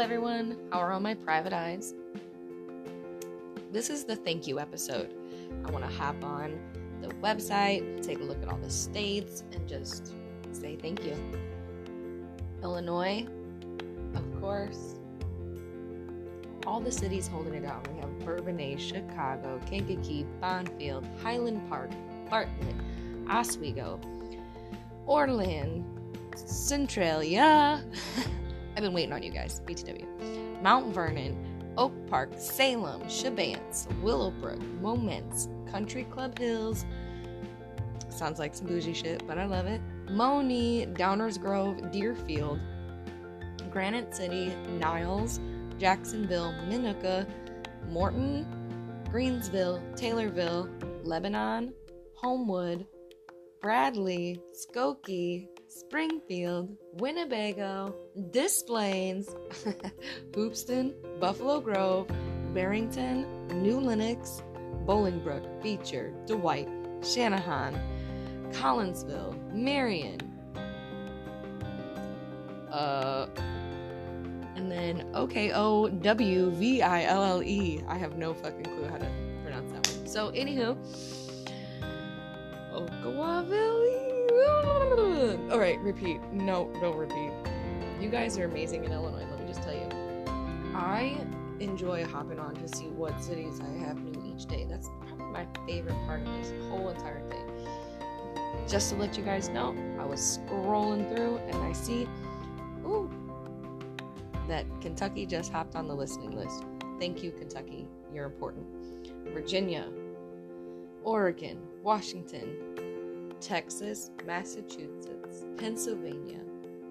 everyone. How are all my private eyes? This is the thank you episode. I want to hop on the website, take a look at all the states, and just say thank you. Illinois, of course. All the cities holding it down. We have Bourbonnais, Chicago, Kankakee, Bonfield, Highland Park, Bartlett, Oswego, Orland, Centralia. I've been waiting on you guys. BTW. Mount Vernon, Oak Park, Salem, Chebanse, Willowbrook, Momence, Country Club Hills. Sounds like some bougie shit, but I love it. Monee, Downers Grove, Deerfield, Granite City, Niles, Jacksonville, Minooka, Morton, Greensville, Taylorville, Lebanon, Homewood, Bradley, Skokie, Springfield, Winnebago, Des Plaines, Hoopeston, Buffalo Grove, Barrington, New Lenox, Bolingbrook, Beecher, Dwight, Channahon, Collinsville, Marion, uh, and then OK O W V I L L E. I have no fucking clue how to pronounce that one. So, anywho, Okawaville. All right, repeat. No, don't repeat. You guys are amazing in Illinois. Let me just tell you. I enjoy hopping on to see what cities I have new each day. That's probably my favorite part of this whole entire thing. Just to let you guys know, I was scrolling through and I see, ooh, that Kentucky just hopped on the listening list. Thank you, Kentucky. You're important. Virginia, Oregon, Washington, Texas, Massachusetts, Pennsylvania,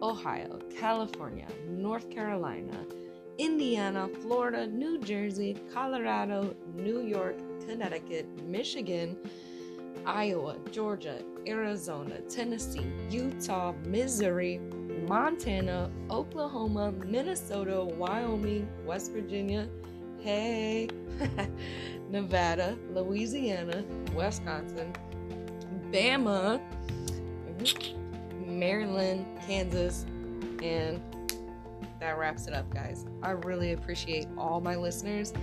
Ohio, California, North Carolina, Indiana, Florida, New Jersey, Colorado, New York, Connecticut, Michigan, Iowa, Georgia, Arizona, Tennessee, Utah, Missouri, Montana, Oklahoma, Minnesota, Wyoming, West Virginia, hey, Nevada, Louisiana, Wisconsin, Bama, mm-hmm. Maryland, Kansas, and that wraps it up, guys. I really appreciate all my listeners.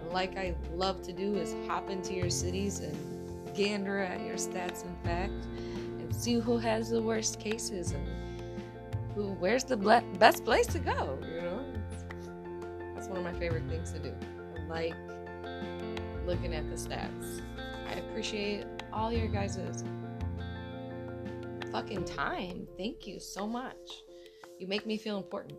And like I love to do is hop into your cities and gander at your stats and facts and see who has the worst cases and who where's the ble- best place to go, you know? That's one of my favorite things to do. I like looking at the stats. I appreciate all your guys' fucking time. Thank you so much. You make me feel important.